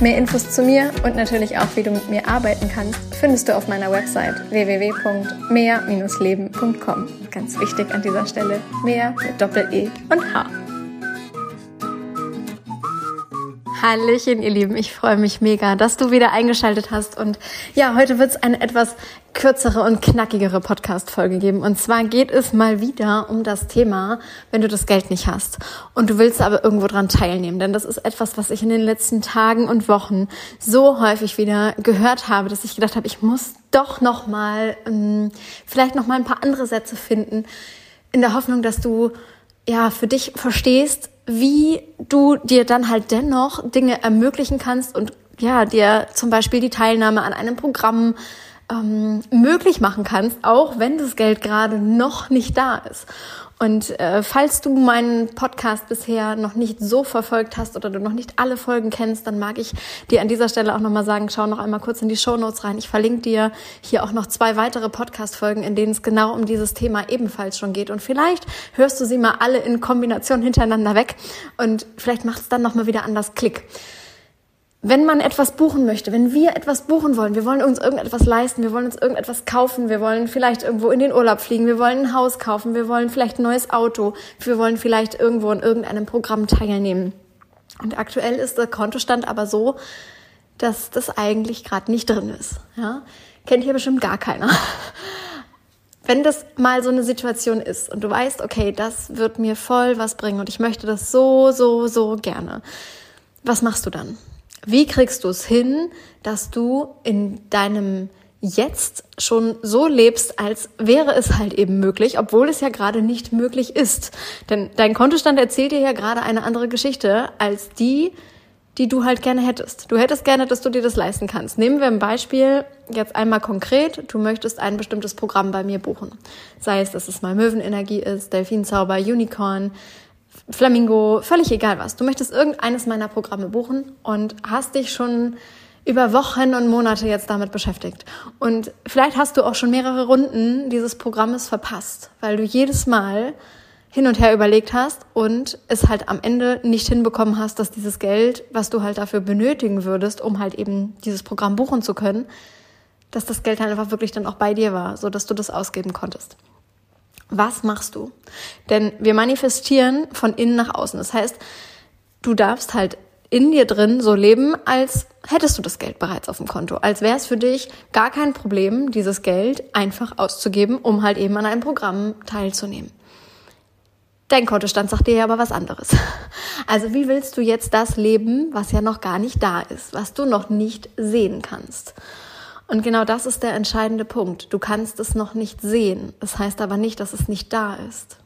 Mehr Infos zu mir und natürlich auch, wie du mit mir arbeiten kannst, findest du auf meiner Website www.mehr-leben.com. Ganz wichtig an dieser Stelle, mehr mit Doppel-E und H. Hallöchen, ihr Lieben. Ich freue mich mega, dass du wieder eingeschaltet hast. Und ja, heute wird es eine etwas kürzere und knackigere Podcast-Folge geben. Und zwar geht es mal wieder um das Thema, wenn du das Geld nicht hast und du willst aber irgendwo dran teilnehmen. Denn das ist etwas, was ich in den letzten Tagen und Wochen so häufig wieder gehört habe, dass ich gedacht habe, ich muss doch noch mal ähm, vielleicht noch mal ein paar andere Sätze finden, in der Hoffnung, dass du ja für dich verstehst, wie du dir dann halt dennoch Dinge ermöglichen kannst und ja, dir zum Beispiel die Teilnahme an einem Programm ähm, möglich machen kannst, auch wenn das Geld gerade noch nicht da ist. Und äh, falls du meinen Podcast bisher noch nicht so verfolgt hast oder du noch nicht alle Folgen kennst, dann mag ich dir an dieser Stelle auch nochmal sagen, schau noch einmal kurz in die Show Notes rein. Ich verlinke dir hier auch noch zwei weitere Podcast-Folgen, in denen es genau um dieses Thema ebenfalls schon geht. Und vielleicht hörst du sie mal alle in Kombination hintereinander weg und vielleicht macht es dann nochmal wieder anders Klick wenn man etwas buchen möchte, wenn wir etwas buchen wollen, wir wollen uns irgendetwas leisten, wir wollen uns irgendetwas kaufen, wir wollen vielleicht irgendwo in den Urlaub fliegen, wir wollen ein Haus kaufen, wir wollen vielleicht ein neues Auto, wir wollen vielleicht irgendwo in irgendeinem Programm teilnehmen. Und aktuell ist der Kontostand aber so, dass das eigentlich gerade nicht drin ist. Ja? Kennt hier bestimmt gar keiner. Wenn das mal so eine Situation ist und du weißt, okay, das wird mir voll was bringen und ich möchte das so, so, so gerne, was machst du dann? Wie kriegst du es hin, dass du in deinem Jetzt schon so lebst, als wäre es halt eben möglich, obwohl es ja gerade nicht möglich ist. Denn dein Kontostand erzählt dir ja gerade eine andere Geschichte als die, die du halt gerne hättest. Du hättest gerne, dass du dir das leisten kannst. Nehmen wir ein Beispiel jetzt einmal konkret. Du möchtest ein bestimmtes Programm bei mir buchen. Sei es, dass es mal Möwenenergie ist, Delfinzauber, Unicorn, Flamingo, völlig egal was. Du möchtest irgendeines meiner Programme buchen und hast dich schon über Wochen und Monate jetzt damit beschäftigt. Und vielleicht hast du auch schon mehrere Runden dieses Programmes verpasst, weil du jedes Mal hin und her überlegt hast und es halt am Ende nicht hinbekommen hast, dass dieses Geld, was du halt dafür benötigen würdest, um halt eben dieses Programm buchen zu können, dass das Geld halt einfach wirklich dann auch bei dir war, so dass du das ausgeben konntest. Was machst du? Denn wir manifestieren von innen nach außen. Das heißt, du darfst halt in dir drin so leben, als hättest du das Geld bereits auf dem Konto, als wäre es für dich gar kein Problem, dieses Geld einfach auszugeben, um halt eben an einem Programm teilzunehmen. Dein Kontostand sagt dir ja aber was anderes. Also wie willst du jetzt das leben, was ja noch gar nicht da ist, was du noch nicht sehen kannst? Und genau das ist der entscheidende Punkt. Du kannst es noch nicht sehen. Das heißt aber nicht, dass es nicht da ist.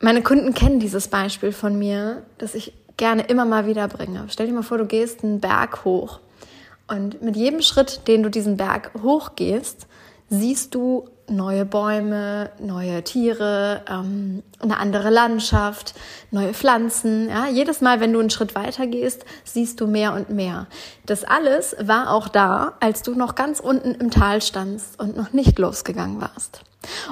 Meine Kunden kennen dieses Beispiel von mir, das ich gerne immer mal wieder bringe. Stell dir mal vor, du gehst einen Berg hoch. Und mit jedem Schritt, den du diesen Berg hochgehst, siehst du neue Bäume, neue Tiere, ähm, eine andere Landschaft, neue Pflanzen. Ja? Jedes Mal, wenn du einen Schritt weiter gehst, siehst du mehr und mehr. Das alles war auch da, als du noch ganz unten im Tal standst und noch nicht losgegangen warst.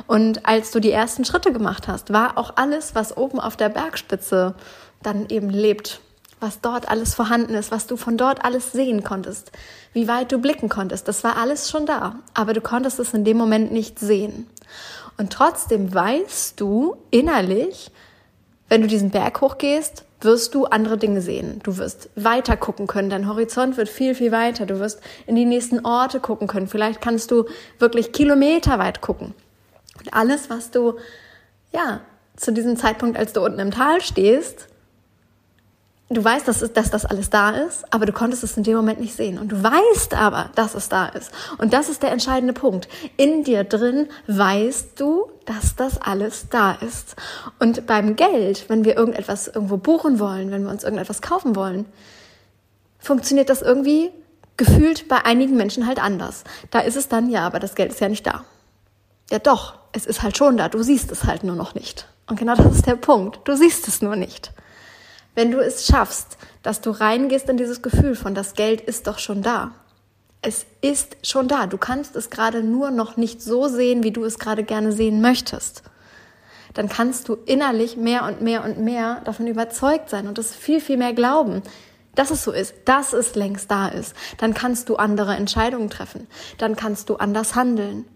Und als du die ersten Schritte gemacht hast, war auch alles, was oben auf der Bergspitze dann eben lebt, was dort alles vorhanden ist, was du von dort alles sehen konntest, wie weit du blicken konntest. Das war alles schon da, aber du konntest es in dem Moment nicht sehen. Und trotzdem weißt du innerlich, wenn du diesen Berg hochgehst, wirst du andere Dinge sehen. Du wirst weiter gucken können. Dein Horizont wird viel, viel weiter. Du wirst in die nächsten Orte gucken können. Vielleicht kannst du wirklich Kilometer weit gucken. Und alles, was du, ja, zu diesem Zeitpunkt, als du unten im Tal stehst, du weißt, dass, dass das alles da ist, aber du konntest es in dem Moment nicht sehen. Und du weißt aber, dass es da ist. Und das ist der entscheidende Punkt. In dir drin weißt du, dass das alles da ist. Und beim Geld, wenn wir irgendetwas irgendwo buchen wollen, wenn wir uns irgendetwas kaufen wollen, funktioniert das irgendwie gefühlt bei einigen Menschen halt anders. Da ist es dann, ja, aber das Geld ist ja nicht da. Ja doch, es ist halt schon da, du siehst es halt nur noch nicht. Und genau das ist der Punkt, du siehst es nur nicht. Wenn du es schaffst, dass du reingehst in dieses Gefühl von, das Geld ist doch schon da. Es ist schon da. Du kannst es gerade nur noch nicht so sehen, wie du es gerade gerne sehen möchtest. Dann kannst du innerlich mehr und mehr und mehr davon überzeugt sein und es viel, viel mehr glauben, dass es so ist, dass es längst da ist. Dann kannst du andere Entscheidungen treffen. Dann kannst du anders handeln.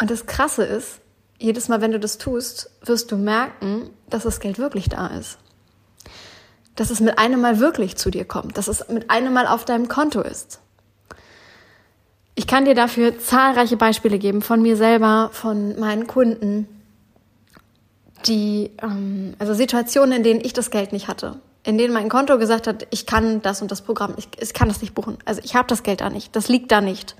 Und das Krasse ist, jedes Mal, wenn du das tust, wirst du merken, dass das Geld wirklich da ist. Dass es mit einem Mal wirklich zu dir kommt, dass es mit einem Mal auf deinem Konto ist. Ich kann dir dafür zahlreiche Beispiele geben von mir selber, von meinen Kunden, die, ähm, also Situationen, in denen ich das Geld nicht hatte, in denen mein Konto gesagt hat, ich kann das und das Programm, ich, ich kann das nicht buchen. Also ich habe das Geld da nicht, das liegt da nicht.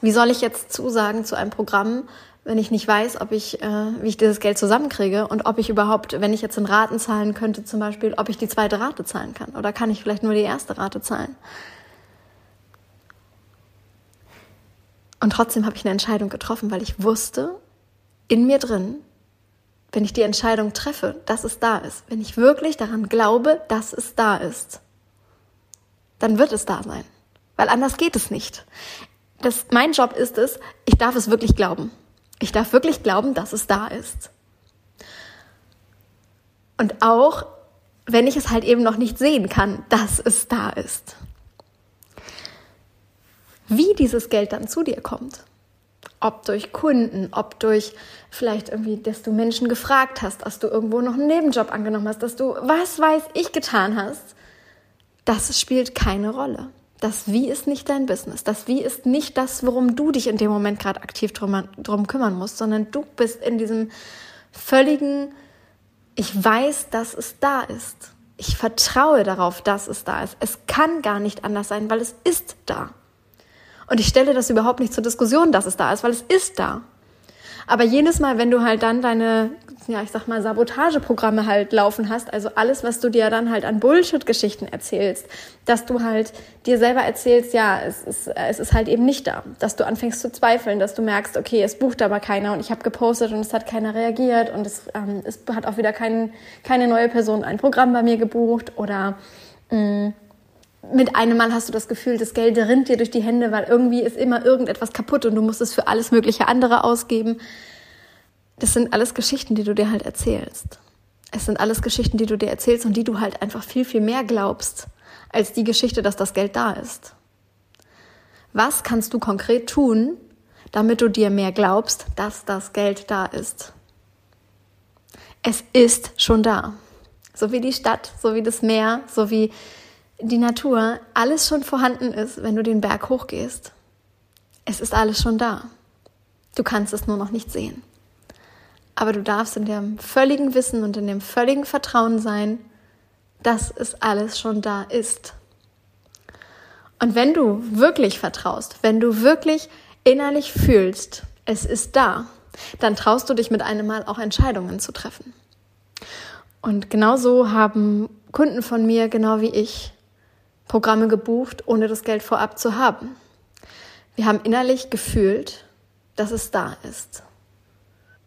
Wie soll ich jetzt zusagen zu einem Programm, wenn ich nicht weiß, ob ich, äh, wie ich dieses Geld zusammenkriege und ob ich überhaupt, wenn ich jetzt in Raten zahlen könnte, zum Beispiel, ob ich die zweite Rate zahlen kann oder kann ich vielleicht nur die erste Rate zahlen? Und trotzdem habe ich eine Entscheidung getroffen, weil ich wusste in mir drin, wenn ich die Entscheidung treffe, dass es da ist, wenn ich wirklich daran glaube, dass es da ist, dann wird es da sein. Weil anders geht es nicht. Das, mein Job ist es, ich darf es wirklich glauben. Ich darf wirklich glauben, dass es da ist. Und auch, wenn ich es halt eben noch nicht sehen kann, dass es da ist. Wie dieses Geld dann zu dir kommt, ob durch Kunden, ob durch vielleicht irgendwie, dass du Menschen gefragt hast, dass du irgendwo noch einen Nebenjob angenommen hast, dass du was weiß ich getan hast, das spielt keine Rolle. Das Wie ist nicht dein Business. Das Wie ist nicht das, worum du dich in dem Moment gerade aktiv drum, drum kümmern musst, sondern du bist in diesem völligen, ich weiß, dass es da ist. Ich vertraue darauf, dass es da ist. Es kann gar nicht anders sein, weil es ist da. Und ich stelle das überhaupt nicht zur Diskussion, dass es da ist, weil es ist da. Aber jedes Mal, wenn du halt dann deine, ja, ich sag mal, Sabotageprogramme halt laufen hast, also alles, was du dir dann halt an Bullshit-Geschichten erzählst, dass du halt dir selber erzählst, ja, es ist, es ist halt eben nicht da, dass du anfängst zu zweifeln, dass du merkst, okay, es bucht aber keiner und ich habe gepostet und es hat keiner reagiert und es, ähm, es hat auch wieder kein, keine neue Person ein Programm bei mir gebucht oder mh, mm, mit einem Mal hast du das Gefühl, das Geld rinnt dir durch die Hände, weil irgendwie ist immer irgendetwas kaputt und du musst es für alles mögliche andere ausgeben. Das sind alles Geschichten, die du dir halt erzählst. Es sind alles Geschichten, die du dir erzählst und die du halt einfach viel, viel mehr glaubst, als die Geschichte, dass das Geld da ist. Was kannst du konkret tun, damit du dir mehr glaubst, dass das Geld da ist? Es ist schon da. So wie die Stadt, so wie das Meer, so wie die Natur, alles schon vorhanden ist, wenn du den Berg hochgehst. Es ist alles schon da. Du kannst es nur noch nicht sehen. Aber du darfst in dem völligen Wissen und in dem völligen Vertrauen sein, dass es alles schon da ist. Und wenn du wirklich vertraust, wenn du wirklich innerlich fühlst, es ist da, dann traust du dich mit einem Mal auch Entscheidungen zu treffen. Und genauso haben Kunden von mir, genau wie ich, Programme gebucht, ohne das Geld vorab zu haben. Wir haben innerlich gefühlt, dass es da ist.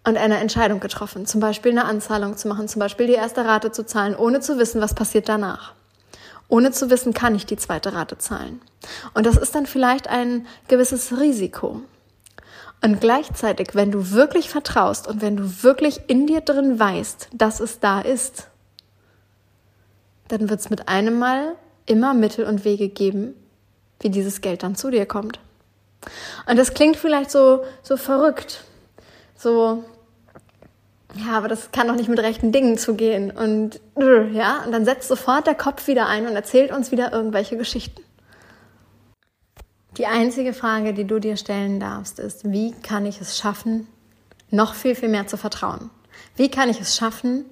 Und eine Entscheidung getroffen, zum Beispiel eine Anzahlung zu machen, zum Beispiel die erste Rate zu zahlen, ohne zu wissen, was passiert danach. Ohne zu wissen, kann ich die zweite Rate zahlen. Und das ist dann vielleicht ein gewisses Risiko. Und gleichzeitig, wenn du wirklich vertraust und wenn du wirklich in dir drin weißt, dass es da ist, dann wird es mit einem Mal immer Mittel und Wege geben, wie dieses Geld dann zu dir kommt. Und das klingt vielleicht so, so verrückt, so, ja, aber das kann doch nicht mit rechten Dingen zugehen. Und ja, und dann setzt sofort der Kopf wieder ein und erzählt uns wieder irgendwelche Geschichten. Die einzige Frage, die du dir stellen darfst, ist, wie kann ich es schaffen, noch viel, viel mehr zu vertrauen? Wie kann ich es schaffen,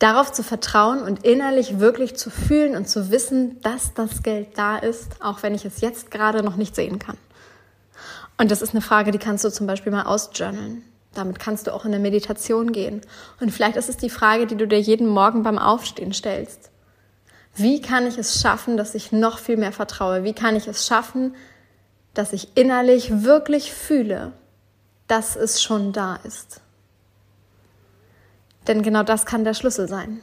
darauf zu vertrauen und innerlich wirklich zu fühlen und zu wissen, dass das Geld da ist, auch wenn ich es jetzt gerade noch nicht sehen kann. Und das ist eine Frage, die kannst du zum Beispiel mal ausjournalen. Damit kannst du auch in eine Meditation gehen. Und vielleicht ist es die Frage, die du dir jeden Morgen beim Aufstehen stellst. Wie kann ich es schaffen, dass ich noch viel mehr vertraue? Wie kann ich es schaffen, dass ich innerlich wirklich fühle, dass es schon da ist. Denn genau das kann der Schlüssel sein.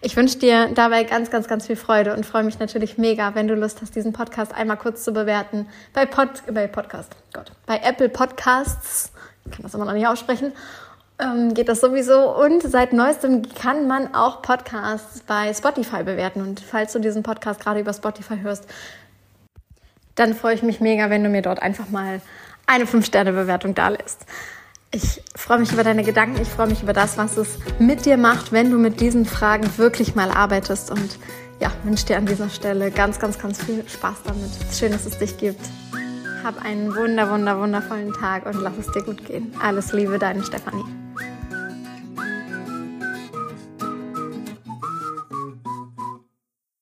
Ich wünsche dir dabei ganz, ganz, ganz viel Freude und freue mich natürlich mega, wenn du Lust hast, diesen Podcast einmal kurz zu bewerten. Bei, Pod, bei Podcast, Gott, bei Apple Podcasts, ich kann das immer noch nicht aussprechen, ähm, geht das sowieso. Und seit neuestem kann man auch Podcasts bei Spotify bewerten. Und falls du diesen Podcast gerade über Spotify hörst, dann freue ich mich mega, wenn du mir dort einfach mal eine 5-Sterne-Bewertung da lässt. Ich freue mich über deine Gedanken, ich freue mich über das, was es mit dir macht, wenn du mit diesen Fragen wirklich mal arbeitest. Und ja, wünsche dir an dieser Stelle ganz, ganz, ganz viel Spaß damit. Schön, dass es dich gibt. Hab einen wunder, wunder, wundervollen Tag und lass es dir gut gehen. Alles Liebe, deine Stefanie.